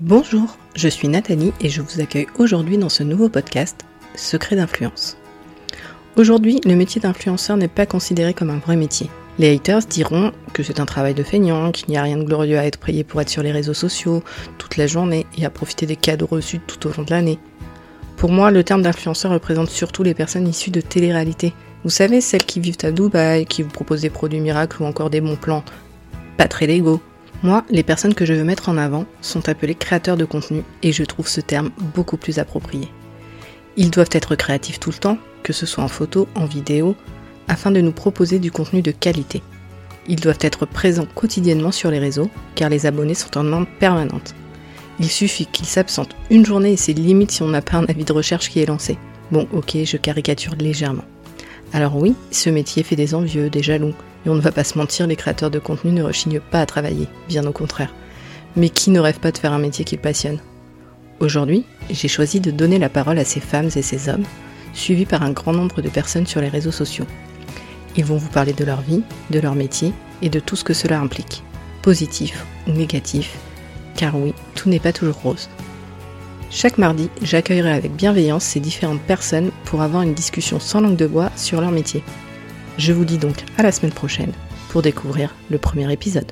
Bonjour, je suis Nathalie et je vous accueille aujourd'hui dans ce nouveau podcast Secret d'influence. Aujourd'hui, le métier d'influenceur n'est pas considéré comme un vrai métier. Les haters diront que c'est un travail de feignant, qu'il n'y a rien de glorieux à être payé pour être sur les réseaux sociaux toute la journée et à profiter des cadeaux reçus tout au long de l'année. Pour moi, le terme d'influenceur représente surtout les personnes issues de télé-réalité. Vous savez, celles qui vivent à Dubaï, qui vous proposent des produits miracles ou encore des bons plans. Pas très légaux. Moi, les personnes que je veux mettre en avant sont appelées créateurs de contenu et je trouve ce terme beaucoup plus approprié. Ils doivent être créatifs tout le temps, que ce soit en photo, en vidéo, afin de nous proposer du contenu de qualité. Ils doivent être présents quotidiennement sur les réseaux, car les abonnés sont en demande permanente. Il suffit qu'ils s'absentent une journée et c'est limite si on n'a pas un avis de recherche qui est lancé. Bon, ok, je caricature légèrement. Alors oui, ce métier fait des envieux, des jaloux, et on ne va pas se mentir, les créateurs de contenu ne rechignent pas à travailler, bien au contraire. Mais qui ne rêve pas de faire un métier qu'ils passionne Aujourd'hui, j'ai choisi de donner la parole à ces femmes et ces hommes, suivis par un grand nombre de personnes sur les réseaux sociaux. Ils vont vous parler de leur vie, de leur métier et de tout ce que cela implique, positif ou négatif, car oui, tout n'est pas toujours rose. Chaque mardi, j'accueillerai avec bienveillance ces différentes personnes pour avoir une discussion sans langue de bois sur leur métier. Je vous dis donc à la semaine prochaine pour découvrir le premier épisode.